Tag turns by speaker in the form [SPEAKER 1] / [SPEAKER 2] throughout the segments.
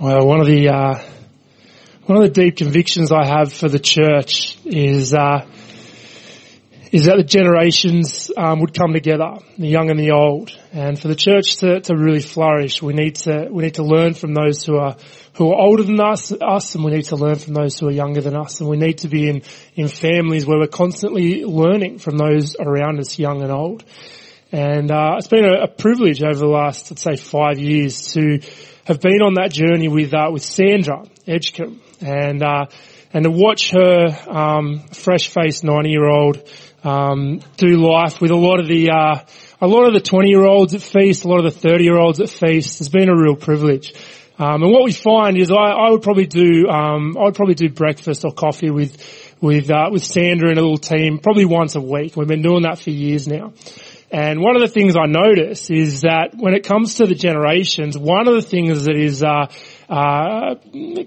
[SPEAKER 1] Well, one of the uh, one of the deep convictions I have for the church is uh, is that the generations um, would come together, the young and the old, and for the church to, to really flourish, we need to we need to learn from those who are who are older than us, us, and we need to learn from those who are younger than us, and we need to be in in families where we're constantly learning from those around us, young and old. And uh, it's been a, a privilege over the last, let's say, five years to have been on that journey with uh, with Sandra Edgecombe, and uh, and to watch her um, fresh-faced ninety-year-old um, do life with a lot of the uh, a lot of the twenty-year-olds at feast, a lot of the thirty-year-olds at feast has been a real privilege. Um, and what we find is I, I would probably do um, I would probably do breakfast or coffee with with uh, with Sandra and a little team probably once a week. We've been doing that for years now. And one of the things I notice is that when it comes to the generations, one of the things that is uh, uh,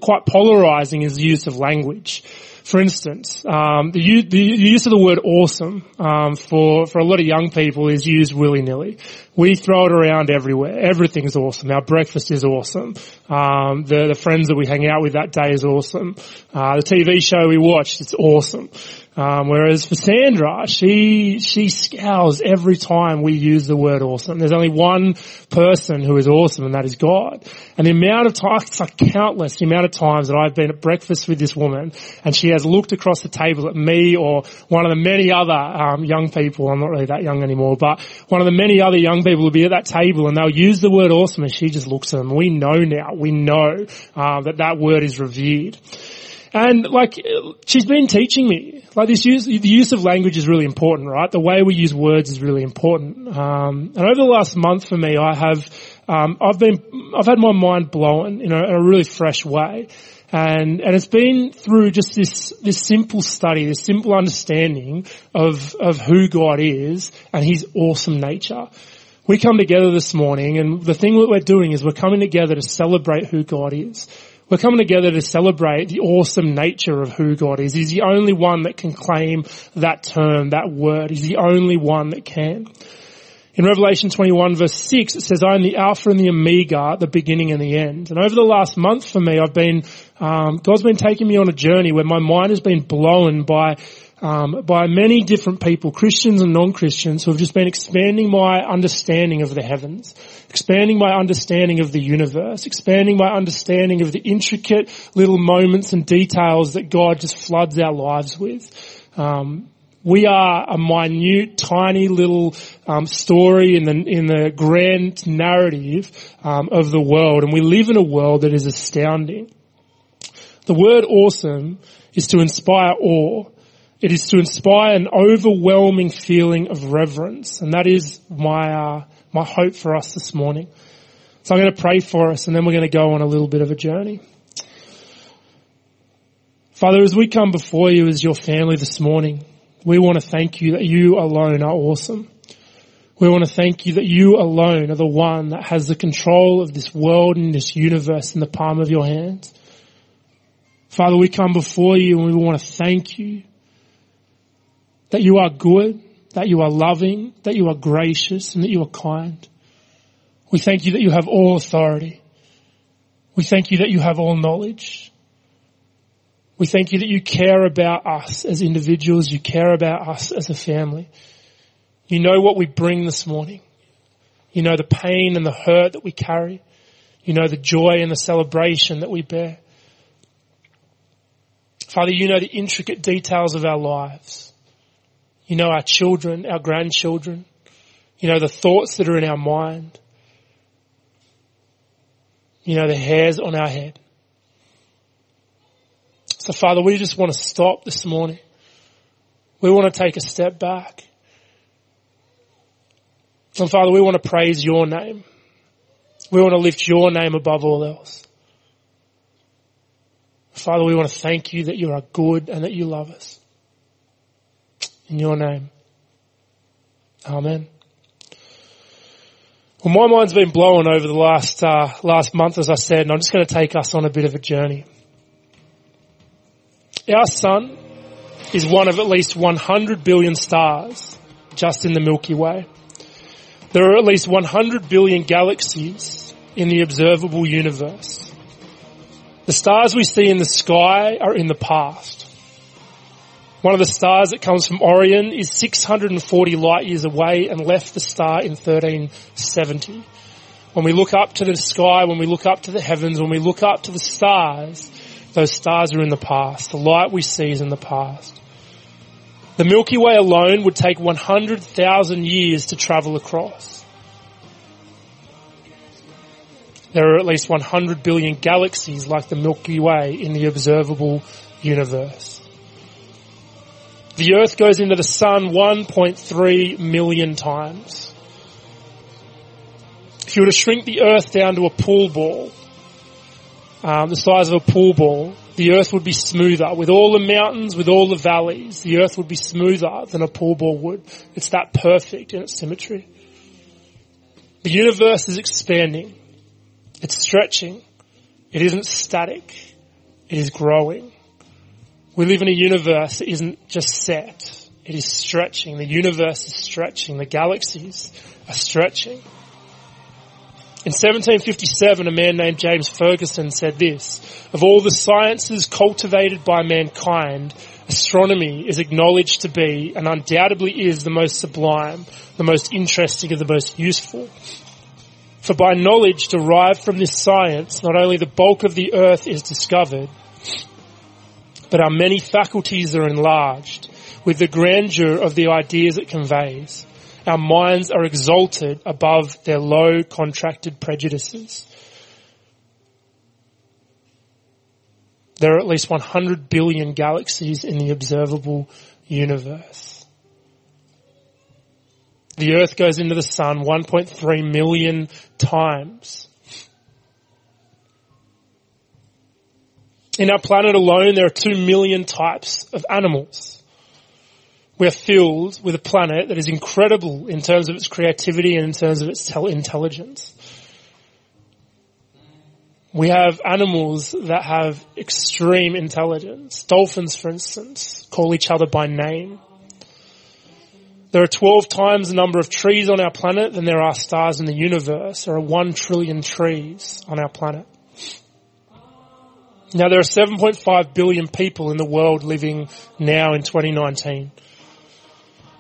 [SPEAKER 1] quite polarizing is the use of language. For instance, um, the, use, the, use of the word awesome um, for for a lot of young people is used willy nilly. We throw it around everywhere. Everything's awesome. Our breakfast is awesome. Um, the the friends that we hang out with that day is awesome. Uh, the TV show we watched, it's awesome. Um, whereas for Sandra, she she scours every time we use the word awesome. There's only one person who is awesome, and that is God. And the amount of times, it's like countless, the amount of times that I've been at breakfast with this woman, and she has looked across the table at me or one of the many other um, young people. I'm not really that young anymore, but one of the many other young people will be at that table, and they'll use the word awesome, and she just looks at them. We know now, we know uh, that that word is revered. And like, she's been teaching me, like this use, the use of language is really important, right? The way we use words is really important. Um, and over the last month for me, I have, um, I've been, I've had my mind blown in a, in a really fresh way. And, and it's been through just this, this simple study, this simple understanding of, of who God is and His awesome nature. We come together this morning and the thing that we're doing is we're coming together to celebrate who God is. We're coming together to celebrate the awesome nature of who God is. He's the only one that can claim that term, that word. He's the only one that can. In Revelation 21 verse 6, it says, I am the Alpha and the Omega, the beginning and the end. And over the last month for me, I've been, um, God's been taking me on a journey where my mind has been blown by um, by many different people, Christians and non-Christians, who have just been expanding my understanding of the heavens, expanding my understanding of the universe, expanding my understanding of the intricate little moments and details that God just floods our lives with. Um, we are a minute, tiny little um, story in the in the grand narrative um, of the world, and we live in a world that is astounding. The word "awesome" is to inspire awe it is to inspire an overwhelming feeling of reverence. And that is my, uh, my hope for us this morning. So I'm going to pray for us and then we're going to go on a little bit of a journey. Father, as we come before you as your family this morning, we want to thank you that you alone are awesome. We want to thank you that you alone are the one that has the control of this world and this universe in the palm of your hands. Father, we come before you and we want to thank you that you are good, that you are loving, that you are gracious, and that you are kind. We thank you that you have all authority. We thank you that you have all knowledge. We thank you that you care about us as individuals. You care about us as a family. You know what we bring this morning. You know the pain and the hurt that we carry. You know the joy and the celebration that we bear. Father, you know the intricate details of our lives. You know our children, our grandchildren. You know the thoughts that are in our mind. You know the hairs on our head. So Father, we just want to stop this morning. We want to take a step back. And Father, we want to praise your name. We want to lift your name above all else. Father, we want to thank you that you are good and that you love us. In your name. Amen. Well, my mind's been blown over the last, uh, last month, as I said, and I'm just going to take us on a bit of a journey. Our sun is one of at least 100 billion stars just in the Milky Way. There are at least 100 billion galaxies in the observable universe. The stars we see in the sky are in the past. One of the stars that comes from Orion is 640 light years away and left the star in 1370. When we look up to the sky, when we look up to the heavens, when we look up to the stars, those stars are in the past. The light we see is in the past. The Milky Way alone would take 100,000 years to travel across. There are at least 100 billion galaxies like the Milky Way in the observable universe. The Earth goes into the Sun 1.3 million times. If you were to shrink the Earth down to a pool ball, um, the size of a pool ball, the Earth would be smoother. With all the mountains, with all the valleys, the Earth would be smoother than a pool ball would. It's that perfect in its symmetry. The universe is expanding. It's stretching. It isn't static. It is growing. We live in a universe that isn't just set. It is stretching. The universe is stretching. The galaxies are stretching. In 1757, a man named James Ferguson said this, of all the sciences cultivated by mankind, astronomy is acknowledged to be and undoubtedly is the most sublime, the most interesting and the most useful. For by knowledge derived from this science, not only the bulk of the earth is discovered, but our many faculties are enlarged with the grandeur of the ideas it conveys. Our minds are exalted above their low contracted prejudices. There are at least 100 billion galaxies in the observable universe. The earth goes into the sun 1.3 million times. In our planet alone, there are 2 million types of animals. We are filled with a planet that is incredible in terms of its creativity and in terms of its intelligence. We have animals that have extreme intelligence. Dolphins, for instance, call each other by name. There are 12 times the number of trees on our planet than there are stars in the universe. There are 1 trillion trees on our planet. Now there are 7.5 billion people in the world living now in 2019.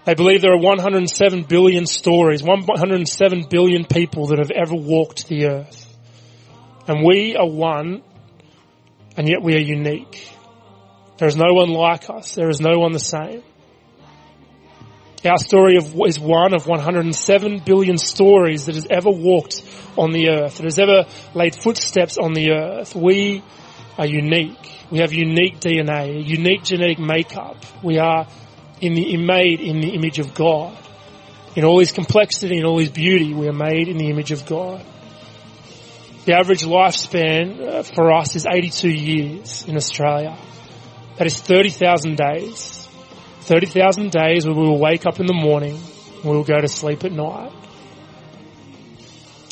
[SPEAKER 1] They believe there are 107 billion stories, 107 billion people that have ever walked the earth. And we are one, and yet we are unique. There is no one like us. There is no one the same. Our story of, is one of 107 billion stories that has ever walked on the earth, that has ever laid footsteps on the earth. We are unique. We have unique DNA, unique genetic makeup. We are in the, made in the image of God. In all his complexity and all his beauty, we are made in the image of God. The average lifespan uh, for us is 82 years in Australia. That is 30,000 days. 30,000 days where we will wake up in the morning and we will go to sleep at night.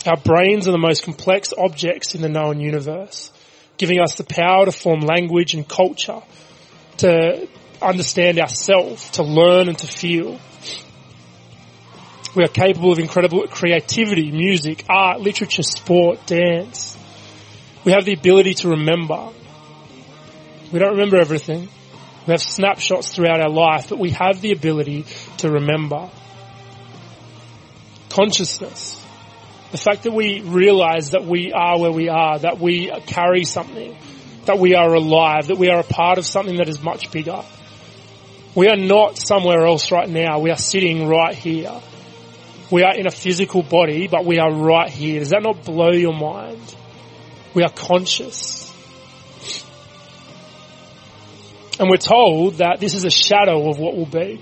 [SPEAKER 1] Our brains are the most complex objects in the known universe, giving us the power to form language and culture, to understand ourselves, to learn and to feel. We are capable of incredible creativity, music, art, literature, sport, dance. We have the ability to remember. We don't remember everything. We have snapshots throughout our life, but we have the ability to remember. Consciousness. The fact that we realize that we are where we are, that we carry something, that we are alive, that we are a part of something that is much bigger. We are not somewhere else right now. We are sitting right here. We are in a physical body, but we are right here. Does that not blow your mind? We are conscious. And we're told that this is a shadow of what will be.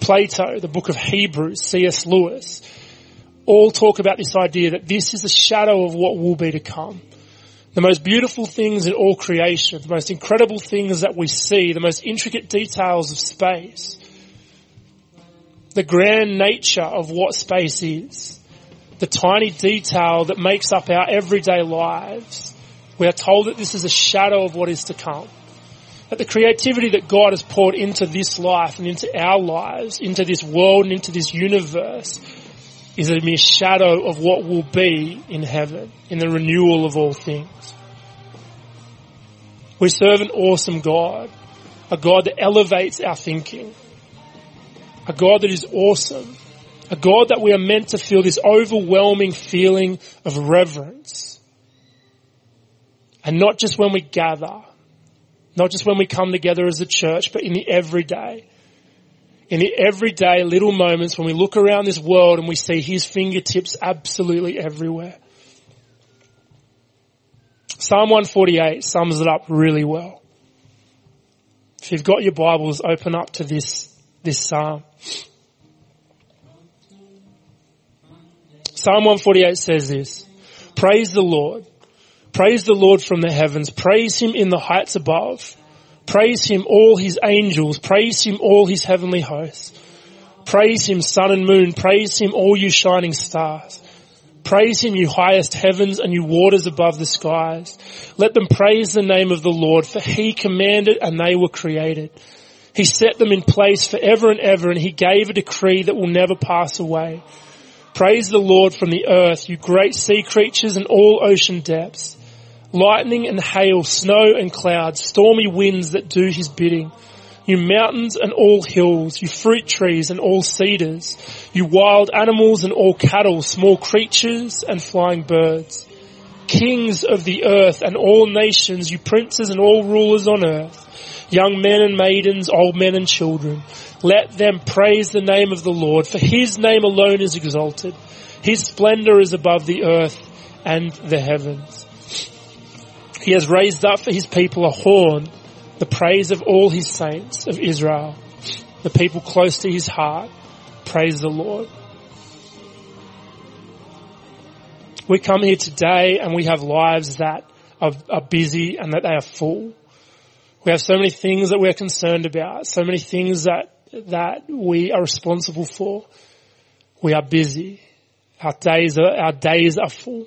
[SPEAKER 1] Plato, the book of Hebrews, C.S. Lewis, all talk about this idea that this is a shadow of what will be to come. The most beautiful things in all creation, the most incredible things that we see, the most intricate details of space, the grand nature of what space is, the tiny detail that makes up our everyday lives. We are told that this is a shadow of what is to come. That the creativity that God has poured into this life and into our lives, into this world and into this universe is a mere shadow of what will be in heaven, in the renewal of all things. We serve an awesome God, a God that elevates our thinking, a God that is awesome, a God that we are meant to feel this overwhelming feeling of reverence. And not just when we gather, not just when we come together as a church, but in the everyday. In the everyday little moments when we look around this world and we see His fingertips absolutely everywhere. Psalm 148 sums it up really well. If you've got your Bibles, open up to this, this Psalm. Psalm 148 says this, Praise the Lord. Praise the Lord from the heavens. Praise Him in the heights above. Praise Him all His angels. Praise Him all His heavenly hosts. Praise Him sun and moon. Praise Him all you shining stars. Praise Him you highest heavens and you waters above the skies. Let them praise the name of the Lord for He commanded and they were created. He set them in place forever and ever and He gave a decree that will never pass away. Praise the Lord from the earth, you great sea creatures and all ocean depths lightning and hail, snow and clouds, stormy winds that do his bidding. You mountains and all hills, you fruit trees and all cedars, you wild animals and all cattle, small creatures and flying birds. Kings of the earth and all nations, you princes and all rulers on earth, young men and maidens, old men and children. Let them praise the name of the Lord, for his name alone is exalted. His splendor is above the earth and the heavens. He has raised up for his people a horn, the praise of all his saints of Israel, the people close to his heart. Praise the Lord. We come here today and we have lives that are, are busy and that they are full. We have so many things that we're concerned about, so many things that, that we are responsible for. We are busy. Our days are, our days are full.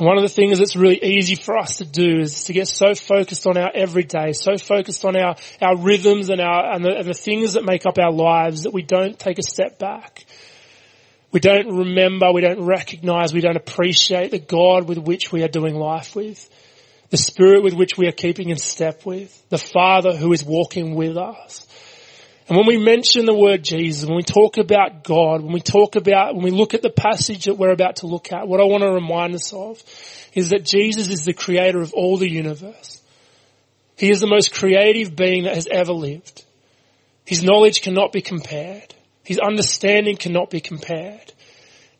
[SPEAKER 1] One of the things that's really easy for us to do is to get so focused on our everyday, so focused on our, our rhythms and our, and the, and the things that make up our lives that we don't take a step back. We don't remember, we don't recognize, we don't appreciate the God with which we are doing life with, the Spirit with which we are keeping in step with, the Father who is walking with us. And when we mention the word Jesus, when we talk about God, when we talk about, when we look at the passage that we're about to look at, what I want to remind us of is that Jesus is the creator of all the universe. He is the most creative being that has ever lived. His knowledge cannot be compared. His understanding cannot be compared.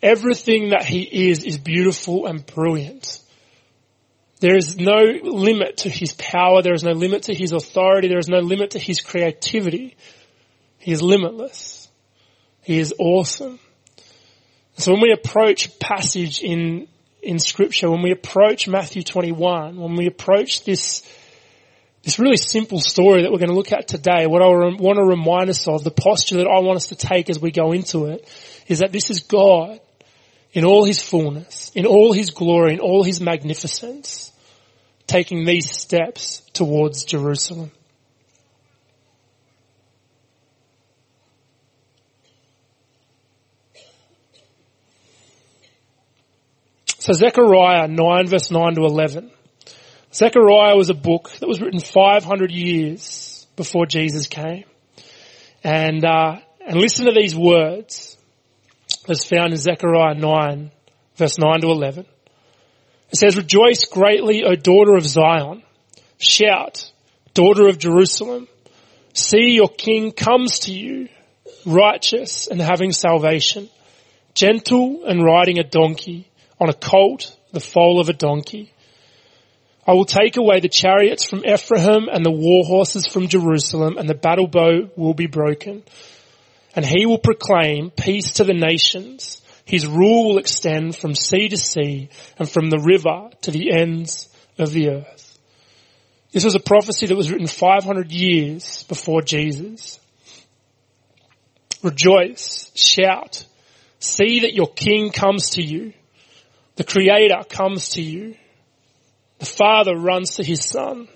[SPEAKER 1] Everything that he is is beautiful and brilliant. There is no limit to his power. There is no limit to his authority. There is no limit to his creativity. He is limitless. He is awesome. So when we approach passage in, in scripture, when we approach Matthew 21, when we approach this, this really simple story that we're going to look at today, what I want to remind us of, the posture that I want us to take as we go into it, is that this is God in all His fullness, in all His glory, in all His magnificence, taking these steps towards Jerusalem. So Zechariah 9 verse 9 to 11. Zechariah was a book that was written 500 years before Jesus came. And, uh, and listen to these words as found in Zechariah 9 verse 9 to 11. It says, rejoice greatly, O daughter of Zion. Shout, daughter of Jerusalem. See your king comes to you, righteous and having salvation, gentle and riding a donkey on a colt, the foal of a donkey. I will take away the chariots from Ephraim and the war horses from Jerusalem and the battle bow will be broken. And he will proclaim peace to the nations. His rule will extend from sea to sea and from the river to the ends of the earth. This was a prophecy that was written 500 years before Jesus. Rejoice, shout, see that your king comes to you. The creator comes to you. The father runs to his son.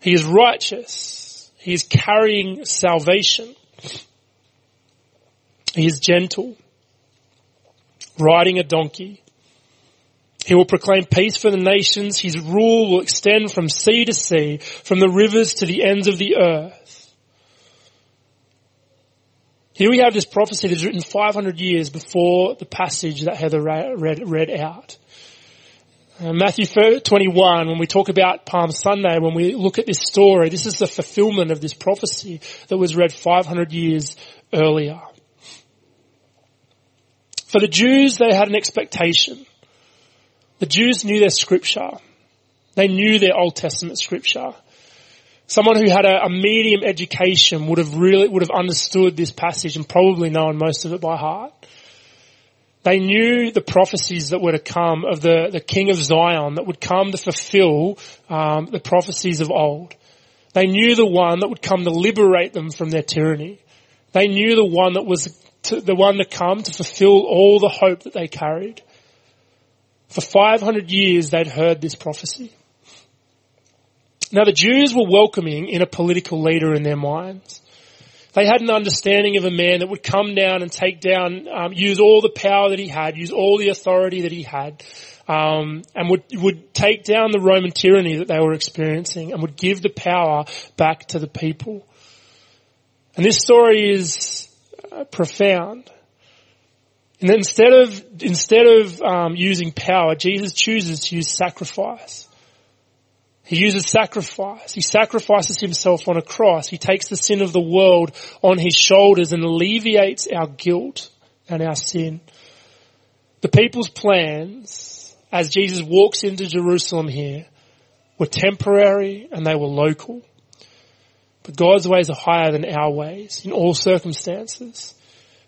[SPEAKER 1] He is righteous. He is carrying salvation. He is gentle, riding a donkey. He will proclaim peace for the nations. His rule will extend from sea to sea, from the rivers to the ends of the earth. Here we have this prophecy that's written 500 years before the passage that Heather read, read out. Uh, Matthew 21, when we talk about Palm Sunday, when we look at this story, this is the fulfillment of this prophecy that was read 500 years earlier. For the Jews, they had an expectation. The Jews knew their scripture. They knew their Old Testament scripture. Someone who had a, a, medium education would have really, would have understood this passage and probably known most of it by heart. They knew the prophecies that were to come of the, the King of Zion that would come to fulfill um, the prophecies of old. They knew the one that would come to liberate them from their tyranny. They knew the one that was to, the one to come to fulfill all the hope that they carried. For 500 years they'd heard this prophecy. Now the Jews were welcoming in a political leader in their minds. They had an understanding of a man that would come down and take down, um, use all the power that he had, use all the authority that he had, um, and would would take down the Roman tyranny that they were experiencing, and would give the power back to the people. And this story is uh, profound. And instead of instead of um, using power, Jesus chooses to use sacrifice. He uses sacrifice. He sacrifices himself on a cross. He takes the sin of the world on his shoulders and alleviates our guilt and our sin. The people's plans, as Jesus walks into Jerusalem here, were temporary and they were local. But God's ways are higher than our ways in all circumstances.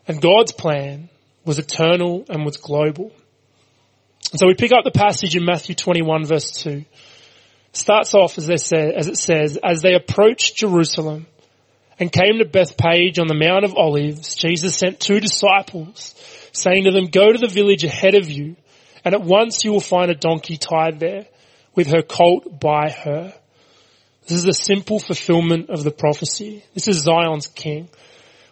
[SPEAKER 1] And God's plan was eternal and was global. And so we pick up the passage in Matthew 21 verse 2 starts off as, they say, as it says, as they approached Jerusalem and came to Bethphage on the Mount of Olives, Jesus sent two disciples, saying to them, go to the village ahead of you, and at once you will find a donkey tied there, with her colt by her. This is a simple fulfillment of the prophecy. This is Zion's king.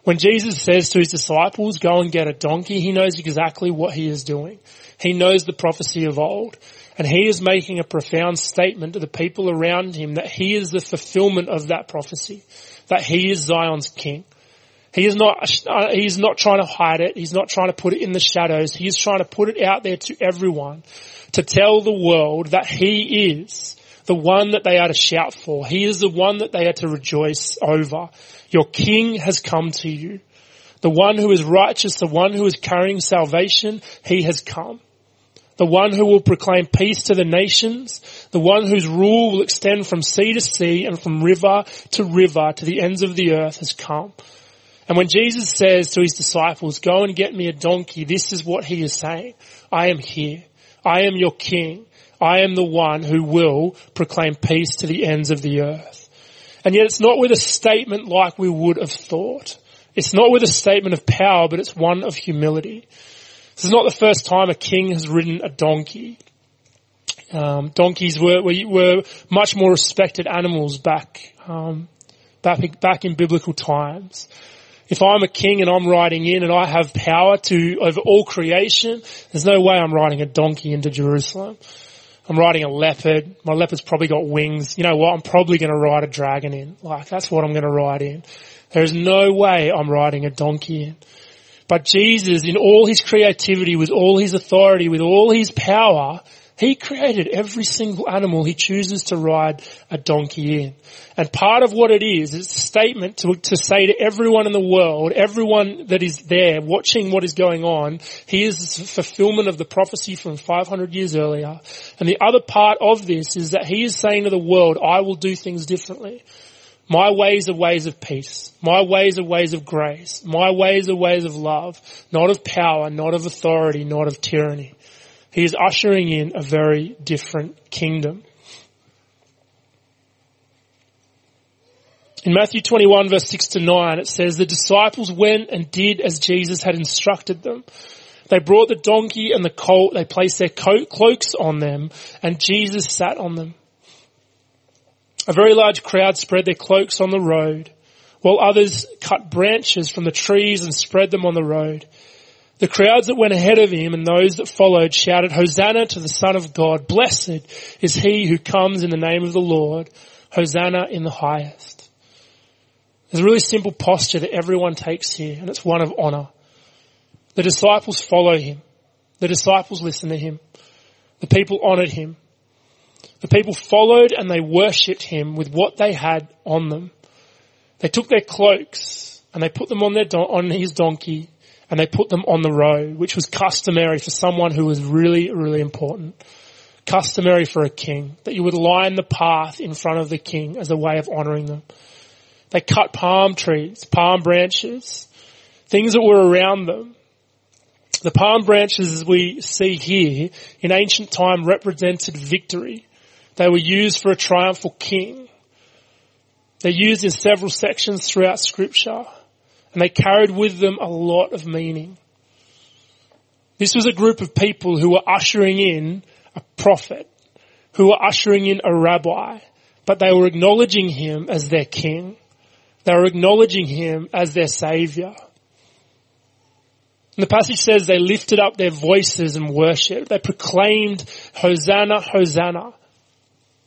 [SPEAKER 1] When Jesus says to his disciples, go and get a donkey, he knows exactly what he is doing. He knows the prophecy of old. And he is making a profound statement to the people around him that he is the fulfillment of that prophecy, that he is Zion's king. He is not, uh, he's not trying to hide it. He's not trying to put it in the shadows. He is trying to put it out there to everyone to tell the world that he is the one that they are to shout for. He is the one that they are to rejoice over. Your king has come to you. The one who is righteous, the one who is carrying salvation, he has come the one who will proclaim peace to the nations, the one whose rule will extend from sea to sea and from river to river to the ends of the earth has come. And when Jesus says to his disciples, go and get me a donkey, this is what he is saying. I am here. I am your king. I am the one who will proclaim peace to the ends of the earth. And yet it's not with a statement like we would have thought. It's not with a statement of power, but it's one of humility. This is not the first time a king has ridden a donkey. Um, donkeys were, were, were much more respected animals back um, back back in biblical times. If I'm a king and I'm riding in and I have power to over all creation, there's no way I'm riding a donkey into Jerusalem. I'm riding a leopard. My leopard's probably got wings. You know what? I'm probably going to ride a dragon in. Like that's what I'm going to ride in. There's no way I'm riding a donkey in. But Jesus, in all his creativity, with all his authority, with all his power, he created every single animal he chooses to ride a donkey in. And part of what it is, is a statement to, to say to everyone in the world, everyone that is there watching what is going on, he is the fulfillment of the prophecy from 500 years earlier. And the other part of this is that he is saying to the world, I will do things differently. My ways are ways of peace. My ways are ways of grace. My ways are ways of love, not of power, not of authority, not of tyranny. He is ushering in a very different kingdom. In Matthew 21 verse 6 to 9 it says, the disciples went and did as Jesus had instructed them. They brought the donkey and the colt, they placed their coat, cloaks on them, and Jesus sat on them. A very large crowd spread their cloaks on the road, while others cut branches from the trees and spread them on the road. The crowds that went ahead of him and those that followed shouted, Hosanna to the Son of God. Blessed is he who comes in the name of the Lord. Hosanna in the highest. There's a really simple posture that everyone takes here and it's one of honor. The disciples follow him. The disciples listen to him. The people honored him. The people followed and they worshipped him with what they had on them. They took their cloaks and they put them on their don- on his donkey and they put them on the road, which was customary for someone who was really, really important. Customary for a king, that you would line the path in front of the king as a way of honoring them. They cut palm trees, palm branches, things that were around them. The palm branches as we see here in ancient time represented victory. They were used for a triumphal king. They're used in several sections throughout scripture and they carried with them a lot of meaning. This was a group of people who were ushering in a prophet, who were ushering in a rabbi, but they were acknowledging him as their king. They were acknowledging him as their savior. And the passage says they lifted up their voices and worshipped. They proclaimed, Hosanna, Hosanna.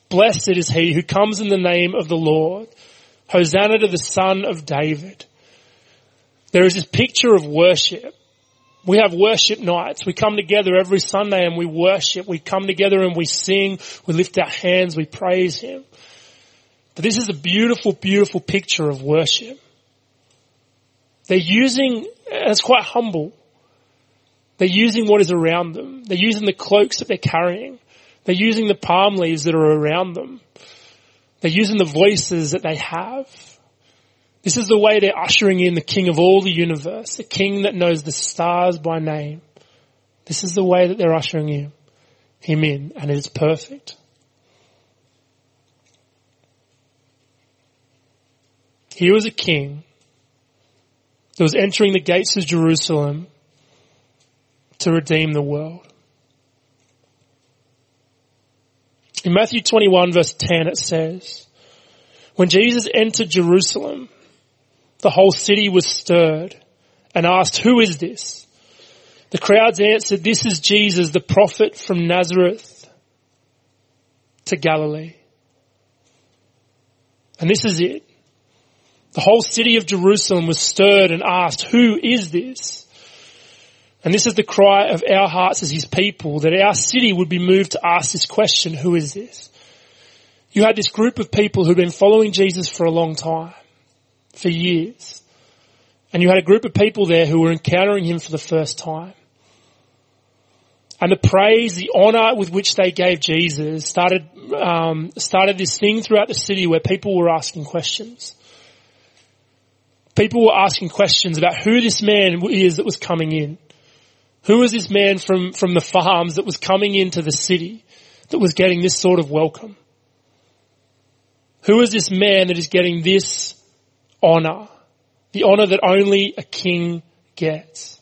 [SPEAKER 1] Blessed is he who comes in the name of the Lord. Hosanna to the son of David. There is this picture of worship. We have worship nights. We come together every Sunday and we worship. We come together and we sing. We lift our hands. We praise Him. But this is a beautiful, beautiful picture of worship. They're using, and it's quite humble. They're using what is around them. They're using the cloaks that they're carrying. They're using the palm leaves that are around them. They're using the voices that they have. This is the way they're ushering in the King of all the universe, the King that knows the stars by name. This is the way that they're ushering him, in, and it is perfect. He was a king that was entering the gates of Jerusalem to redeem the world. In Matthew 21 verse 10 it says, when Jesus entered Jerusalem, the whole city was stirred and asked, who is this? The crowds answered, this is Jesus, the prophet from Nazareth to Galilee. And this is it. The whole city of Jerusalem was stirred and asked, who is this? And this is the cry of our hearts as his people, that our city would be moved to ask this question, who is this? You had this group of people who'd been following Jesus for a long time for years. And you had a group of people there who were encountering him for the first time. And the praise, the honor with which they gave Jesus started, um, started this thing throughout the city where people were asking questions. People were asking questions about who this man is that was coming in. Who was this man from, from the farms that was coming into the city that was getting this sort of welcome? Who is this man that is getting this honor. The honor that only a king gets.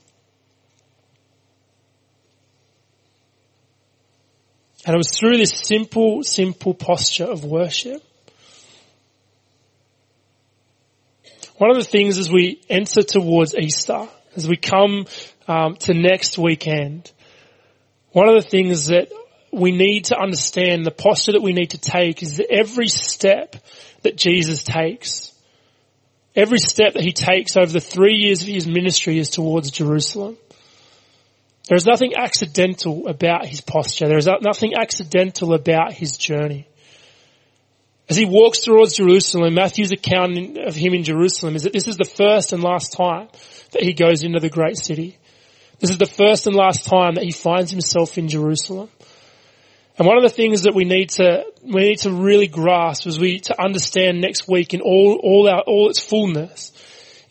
[SPEAKER 1] And it was through this simple, simple posture of worship. One of the things as we enter towards Easter, as we come um, to next weekend, one of the things that we need to understand, the posture that we need to take is that every step that Jesus takes Every step that he takes over the three years of his ministry is towards Jerusalem. There is nothing accidental about his posture. There is nothing accidental about his journey. As he walks towards Jerusalem, Matthew's account of him in Jerusalem is that this is the first and last time that he goes into the great city. This is the first and last time that he finds himself in Jerusalem. And one of the things that we need to, we need to really grasp as we, to understand next week in all, all our, all its fullness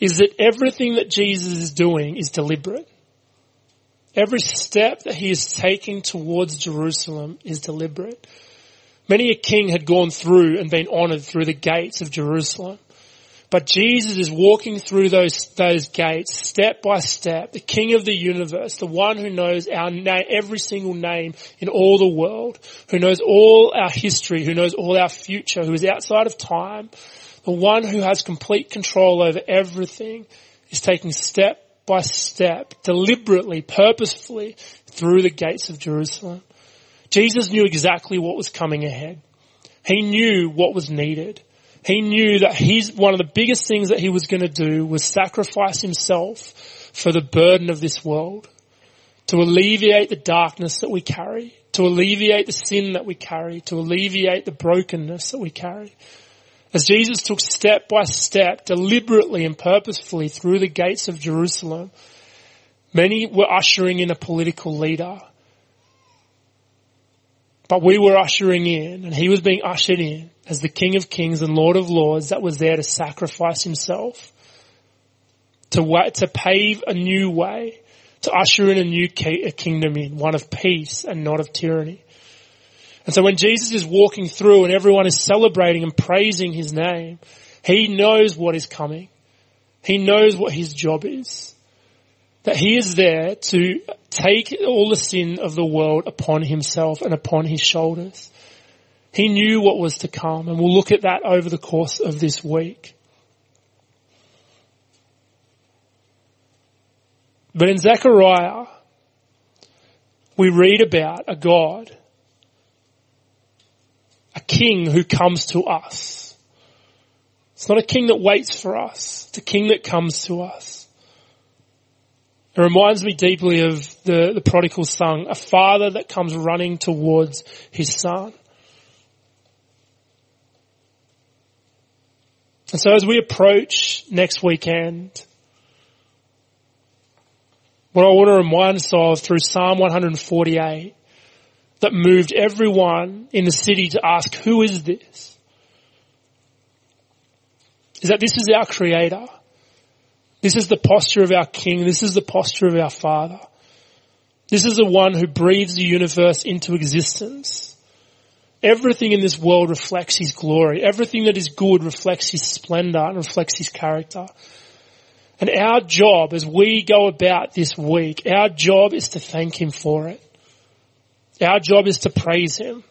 [SPEAKER 1] is that everything that Jesus is doing is deliberate. Every step that he is taking towards Jerusalem is deliberate. Many a king had gone through and been honored through the gates of Jerusalem. But Jesus is walking through those, those gates step by step, the King of the universe, the one who knows our every single name in all the world, who knows all our history, who knows all our future, who is outside of time, the one who has complete control over everything is taking step by step, deliberately, purposefully through the gates of Jerusalem. Jesus knew exactly what was coming ahead. He knew what was needed. He knew that he's, one of the biggest things that he was going to do was sacrifice himself for the burden of this world. To alleviate the darkness that we carry. To alleviate the sin that we carry. To alleviate the brokenness that we carry. As Jesus took step by step, deliberately and purposefully through the gates of Jerusalem, many were ushering in a political leader. But we were ushering in, and he was being ushered in as the King of Kings and Lord of Lords that was there to sacrifice himself, to, to pave a new way, to usher in a new kingdom in, one of peace and not of tyranny. And so when Jesus is walking through and everyone is celebrating and praising his name, he knows what is coming. He knows what his job is. That he is there to take all the sin of the world upon himself and upon his shoulders. He knew what was to come and we'll look at that over the course of this week. But in Zechariah, we read about a God a king who comes to us. It's not a king that waits for us. It's a king that comes to us. It reminds me deeply of the, the prodigal son, a father that comes running towards his son. And so as we approach next weekend, what I want to remind us of through Psalm 148 that moved everyone in the city to ask, who is this? Is that this is our creator. This is the posture of our king. This is the posture of our father. This is the one who breathes the universe into existence. Everything in this world reflects his glory. Everything that is good reflects his splendor and reflects his character. And our job as we go about this week, our job is to thank him for it. Our job is to praise Him.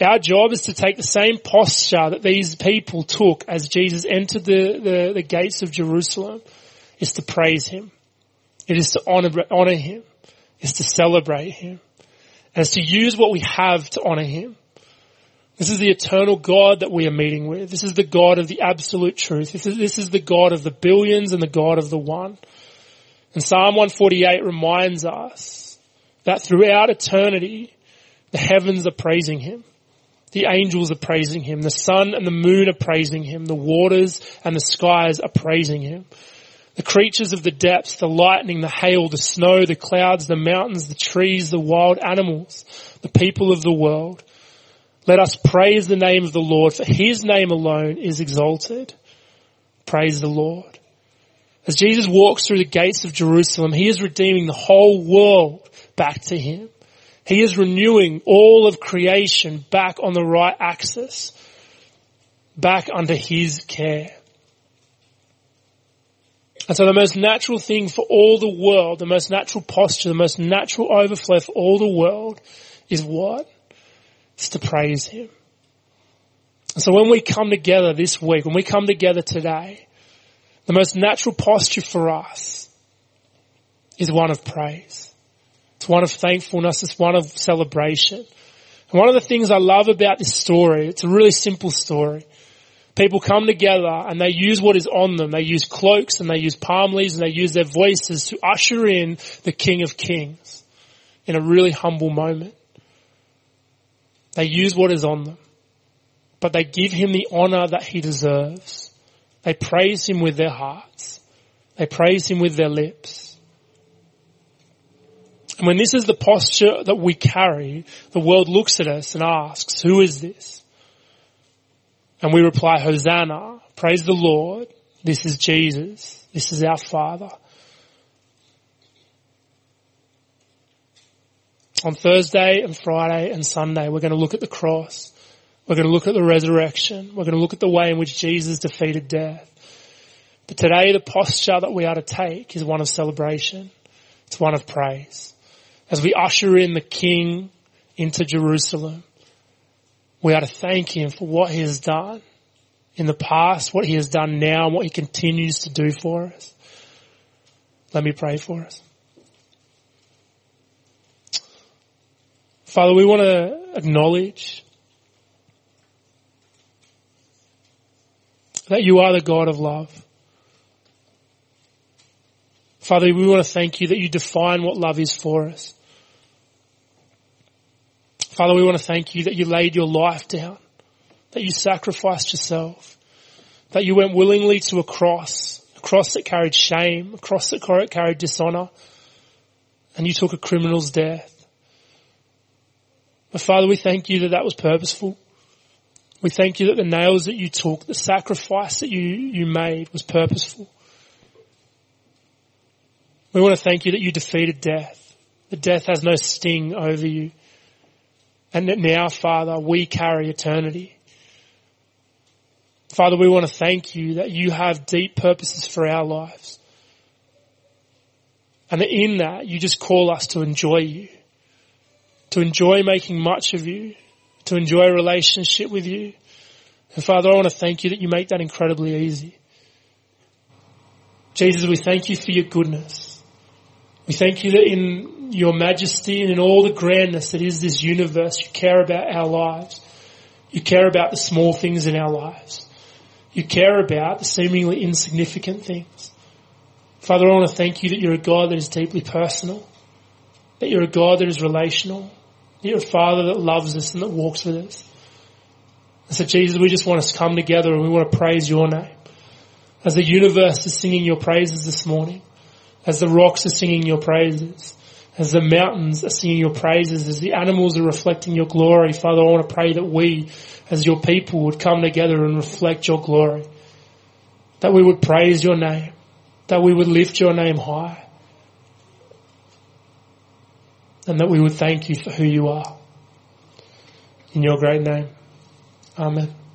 [SPEAKER 1] Our job is to take the same posture that these people took as Jesus entered the, the, the gates of Jerusalem, is to praise Him. It is to honor, honor Him. It's to celebrate Him. And it's to use what we have to honor Him. This is the eternal God that we are meeting with. This is the God of the absolute truth. This is, this is the God of the billions and the God of the one. And Psalm 148 reminds us that throughout eternity, the heavens are praising him. The angels are praising him. The sun and the moon are praising him. The waters and the skies are praising him. The creatures of the depths, the lightning, the hail, the snow, the clouds, the mountains, the trees, the wild animals, the people of the world. Let us praise the name of the Lord, for his name alone is exalted. Praise the Lord. As Jesus walks through the gates of Jerusalem, he is redeeming the whole world back to Him. He is renewing all of creation back on the right axis, back under His care. And so the most natural thing for all the world, the most natural posture, the most natural overflow for all the world is what? It's to praise Him. And so when we come together this week, when we come together today, the most natural posture for us is one of praise. It's one of thankfulness. It's one of celebration. And one of the things I love about this story, it's a really simple story. People come together and they use what is on them. They use cloaks and they use palm leaves and they use their voices to usher in the King of Kings in a really humble moment. They use what is on them, but they give him the honor that he deserves. They praise him with their hearts. They praise him with their lips. And when this is the posture that we carry, the world looks at us and asks, who is this? And we reply, Hosanna, praise the Lord, this is Jesus, this is our Father. On Thursday and Friday and Sunday, we're going to look at the cross. We're going to look at the resurrection. We're going to look at the way in which Jesus defeated death. But today the posture that we are to take is one of celebration. It's one of praise as we usher in the King into Jerusalem, we are to thank Him for what He has done in the past, what He has done now, and what He continues to do for us. Let me pray for us. Father, we want to acknowledge that you are the God of love. Father, we want to thank you that you define what love is for us. Father, we want to thank you that you laid your life down, that you sacrificed yourself, that you went willingly to a cross, a cross that carried shame, a cross that carried dishonor, and you took a criminal's death. But Father, we thank you that that was purposeful. We thank you that the nails that you took, the sacrifice that you, you made was purposeful. We want to thank you that you defeated death. That death has no sting over you. And that now, Father, we carry eternity. Father, we want to thank you that you have deep purposes for our lives. And that in that, you just call us to enjoy you. To enjoy making much of you. To enjoy a relationship with you. And Father, I want to thank you that you make that incredibly easy. Jesus, we thank you for your goodness. We thank you that in your majesty and in all the grandness that is this universe, you care about our lives. You care about the small things in our lives. You care about the seemingly insignificant things. Father, I want to thank you that you're a God that is deeply personal, that you're a God that is relational, that you're a Father that loves us and that walks with us. And so Jesus, we just want us to come together and we want to praise your name. As the universe is singing your praises this morning, as the rocks are singing your praises, as the mountains are singing your praises, as the animals are reflecting your glory, Father, I want to pray that we, as your people, would come together and reflect your glory. That we would praise your name. That we would lift your name high. And that we would thank you for who you are. In your great name. Amen.